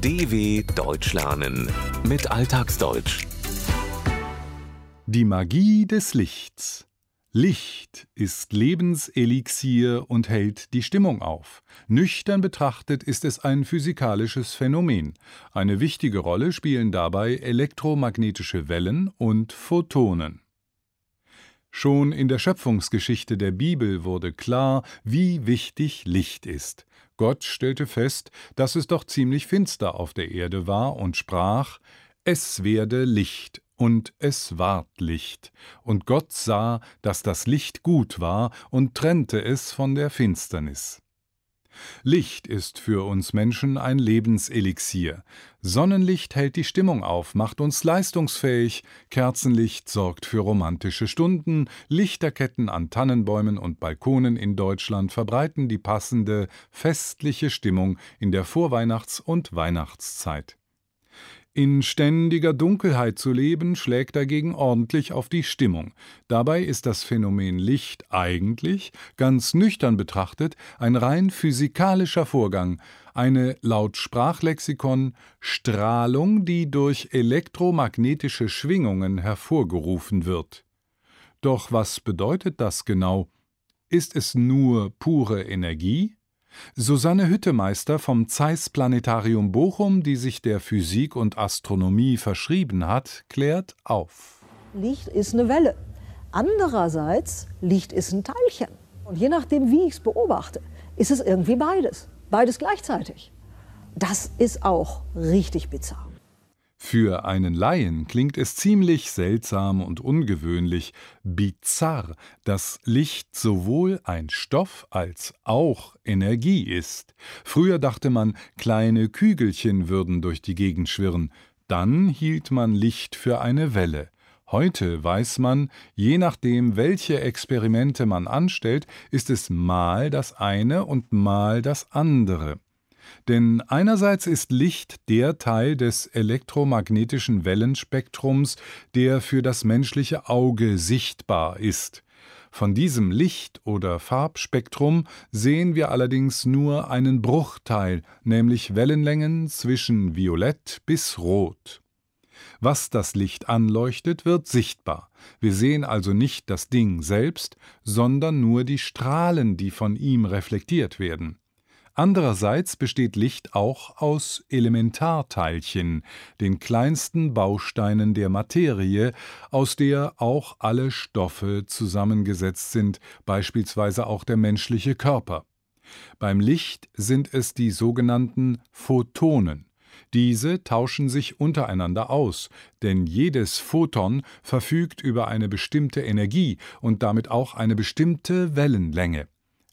DW Deutsch lernen mit Alltagsdeutsch. Die Magie des Lichts. Licht ist Lebenselixier und hält die Stimmung auf. Nüchtern betrachtet ist es ein physikalisches Phänomen. Eine wichtige Rolle spielen dabei elektromagnetische Wellen und Photonen. Schon in der Schöpfungsgeschichte der Bibel wurde klar, wie wichtig Licht ist. Gott stellte fest, dass es doch ziemlich finster auf der Erde war und sprach: Es werde Licht, und es ward Licht. Und Gott sah, dass das Licht gut war und trennte es von der Finsternis. Licht ist für uns Menschen ein Lebenselixier. Sonnenlicht hält die Stimmung auf, macht uns leistungsfähig, Kerzenlicht sorgt für romantische Stunden, Lichterketten an Tannenbäumen und Balkonen in Deutschland verbreiten die passende, festliche Stimmung in der Vorweihnachts- und Weihnachtszeit. In ständiger Dunkelheit zu leben, schlägt dagegen ordentlich auf die Stimmung. Dabei ist das Phänomen Licht eigentlich, ganz nüchtern betrachtet, ein rein physikalischer Vorgang, eine laut Sprachlexikon Strahlung, die durch elektromagnetische Schwingungen hervorgerufen wird. Doch was bedeutet das genau? Ist es nur pure Energie? Susanne Hüttemeister vom Zeiss Planetarium Bochum, die sich der Physik und Astronomie verschrieben hat, klärt auf. Licht ist eine Welle. Andererseits, Licht ist ein Teilchen. Und je nachdem, wie ich es beobachte, ist es irgendwie beides. Beides gleichzeitig. Das ist auch richtig bizarr. Für einen Laien klingt es ziemlich seltsam und ungewöhnlich, bizarr, dass Licht sowohl ein Stoff als auch Energie ist. Früher dachte man, kleine Kügelchen würden durch die Gegend schwirren, dann hielt man Licht für eine Welle. Heute weiß man, je nachdem, welche Experimente man anstellt, ist es mal das eine und mal das andere. Denn einerseits ist Licht der Teil des elektromagnetischen Wellenspektrums, der für das menschliche Auge sichtbar ist. Von diesem Licht- oder Farbspektrum sehen wir allerdings nur einen Bruchteil, nämlich Wellenlängen zwischen Violett bis Rot. Was das Licht anleuchtet, wird sichtbar. Wir sehen also nicht das Ding selbst, sondern nur die Strahlen, die von ihm reflektiert werden. Andererseits besteht Licht auch aus Elementarteilchen, den kleinsten Bausteinen der Materie, aus der auch alle Stoffe zusammengesetzt sind, beispielsweise auch der menschliche Körper. Beim Licht sind es die sogenannten Photonen. Diese tauschen sich untereinander aus, denn jedes Photon verfügt über eine bestimmte Energie und damit auch eine bestimmte Wellenlänge.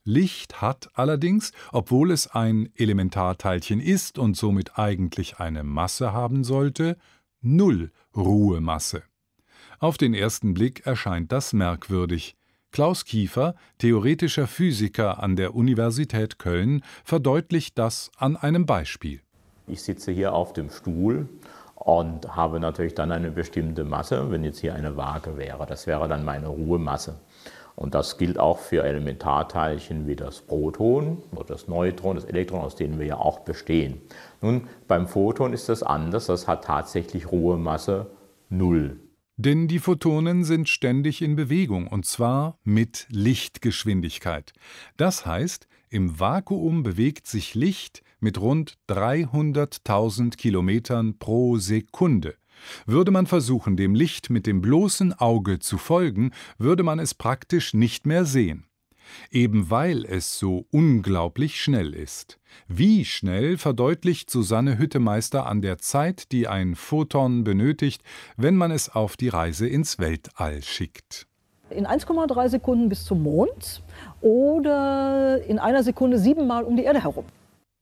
Licht hat allerdings, obwohl es ein Elementarteilchen ist und somit eigentlich eine Masse haben sollte, null Ruhemasse. Auf den ersten Blick erscheint das merkwürdig. Klaus Kiefer, theoretischer Physiker an der Universität Köln, verdeutlicht das an einem Beispiel. Ich sitze hier auf dem Stuhl und habe natürlich dann eine bestimmte Masse, wenn jetzt hier eine Waage wäre. Das wäre dann meine Ruhemasse. Und das gilt auch für Elementarteilchen wie das Proton oder das Neutron, das Elektron, aus denen wir ja auch bestehen. Nun, beim Photon ist das anders, das hat tatsächlich Ruhemasse null. Denn die Photonen sind ständig in Bewegung, und zwar mit Lichtgeschwindigkeit. Das heißt, im Vakuum bewegt sich Licht mit rund 300.000 Kilometern pro Sekunde. Würde man versuchen, dem Licht mit dem bloßen Auge zu folgen, würde man es praktisch nicht mehr sehen. Eben weil es so unglaublich schnell ist. Wie schnell verdeutlicht Susanne Hüttemeister an der Zeit, die ein Photon benötigt, wenn man es auf die Reise ins Weltall schickt. In 1,3 Sekunden bis zum Mond oder in einer Sekunde siebenmal um die Erde herum.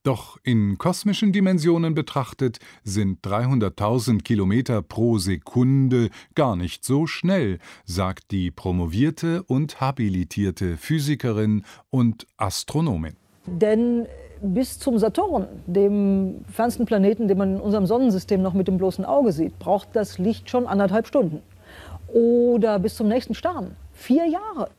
Doch in kosmischen Dimensionen betrachtet sind 300.000 Kilometer pro Sekunde gar nicht so schnell, sagt die promovierte und habilitierte Physikerin und Astronomin. Denn bis zum Saturn, dem fernsten Planeten, den man in unserem Sonnensystem noch mit dem bloßen Auge sieht, braucht das Licht schon anderthalb Stunden. Oder bis zum nächsten Stern, vier Jahre.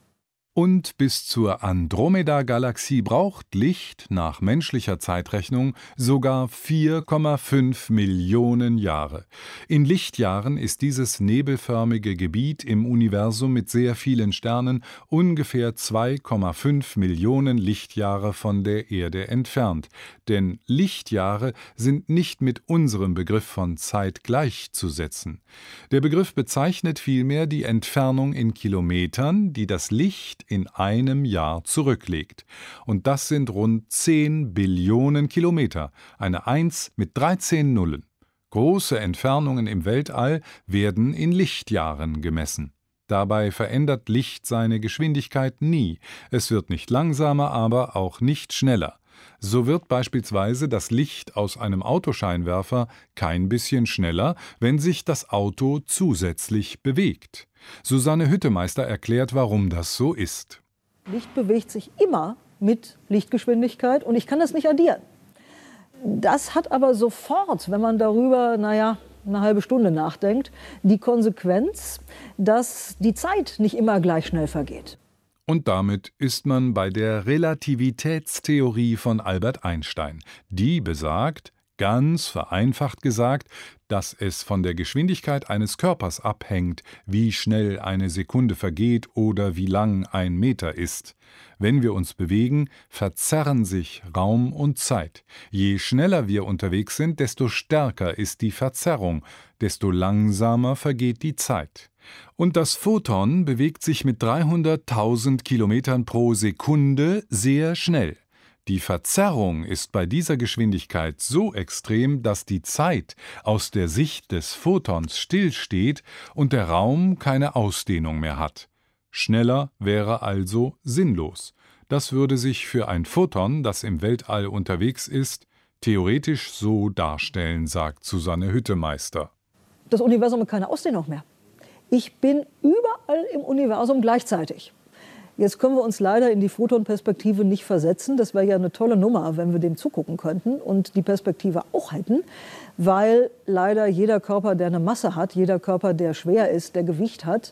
Und bis zur Andromeda-Galaxie braucht Licht nach menschlicher Zeitrechnung sogar 4,5 Millionen Jahre. In Lichtjahren ist dieses nebelförmige Gebiet im Universum mit sehr vielen Sternen ungefähr 2,5 Millionen Lichtjahre von der Erde entfernt. Denn Lichtjahre sind nicht mit unserem Begriff von Zeit gleichzusetzen. Der Begriff bezeichnet vielmehr die Entfernung in Kilometern, die das Licht in einem Jahr zurücklegt. Und das sind rund 10 Billionen Kilometer, eine 1 mit 13 Nullen. Große Entfernungen im Weltall werden in Lichtjahren gemessen. Dabei verändert Licht seine Geschwindigkeit nie, es wird nicht langsamer, aber auch nicht schneller. So wird beispielsweise das Licht aus einem Autoscheinwerfer kein bisschen schneller, wenn sich das Auto zusätzlich bewegt. Susanne Hüttemeister erklärt, warum das so ist. Licht bewegt sich immer mit Lichtgeschwindigkeit und ich kann das nicht addieren. Das hat aber sofort, wenn man darüber, naja, eine halbe Stunde nachdenkt, die Konsequenz, dass die Zeit nicht immer gleich schnell vergeht. Und damit ist man bei der Relativitätstheorie von Albert Einstein. Die besagt, ganz vereinfacht gesagt, dass es von der Geschwindigkeit eines Körpers abhängt, wie schnell eine Sekunde vergeht oder wie lang ein Meter ist. Wenn wir uns bewegen, verzerren sich Raum und Zeit. Je schneller wir unterwegs sind, desto stärker ist die Verzerrung, desto langsamer vergeht die Zeit. Und das Photon bewegt sich mit 300.000 Kilometern pro Sekunde sehr schnell. Die Verzerrung ist bei dieser Geschwindigkeit so extrem, dass die Zeit aus der Sicht des Photons stillsteht und der Raum keine Ausdehnung mehr hat. Schneller wäre also sinnlos. Das würde sich für ein Photon, das im Weltall unterwegs ist, theoretisch so darstellen, sagt Susanne Hüttemeister. Das Universum hat keine Ausdehnung mehr. Ich bin überall im Universum gleichzeitig. Jetzt können wir uns leider in die Photonperspektive nicht versetzen. Das wäre ja eine tolle Nummer, wenn wir dem zugucken könnten und die Perspektive auch hätten, weil leider jeder Körper, der eine Masse hat, jeder Körper, der schwer ist, der Gewicht hat,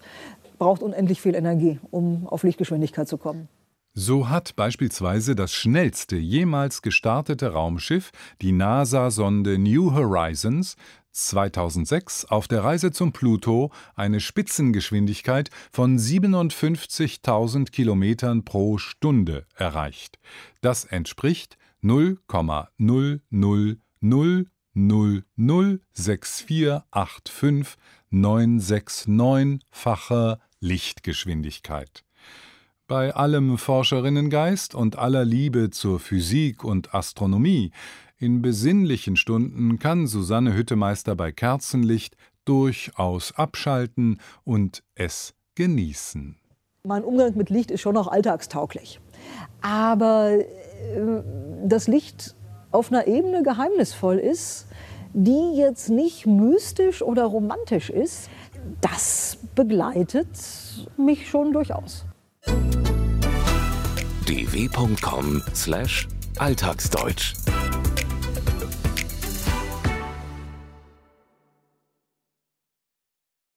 braucht unendlich viel Energie, um auf Lichtgeschwindigkeit zu kommen. So hat beispielsweise das schnellste jemals gestartete Raumschiff, die NASA-Sonde New Horizons, 2006 auf der Reise zum Pluto eine Spitzengeschwindigkeit von 57.000 Kilometern pro Stunde erreicht. Das entspricht 0,0006485 Lichtgeschwindigkeit. Bei allem Forscherinnengeist und aller Liebe zur Physik und Astronomie in besinnlichen Stunden kann Susanne Hüttemeister bei Kerzenlicht durchaus abschalten und es genießen. Mein Umgang mit Licht ist schon noch alltagstauglich. Aber äh, das Licht auf einer Ebene geheimnisvoll ist, die jetzt nicht mystisch oder romantisch ist, das begleitet mich schon durchaus. dw.com/alltagsdeutsch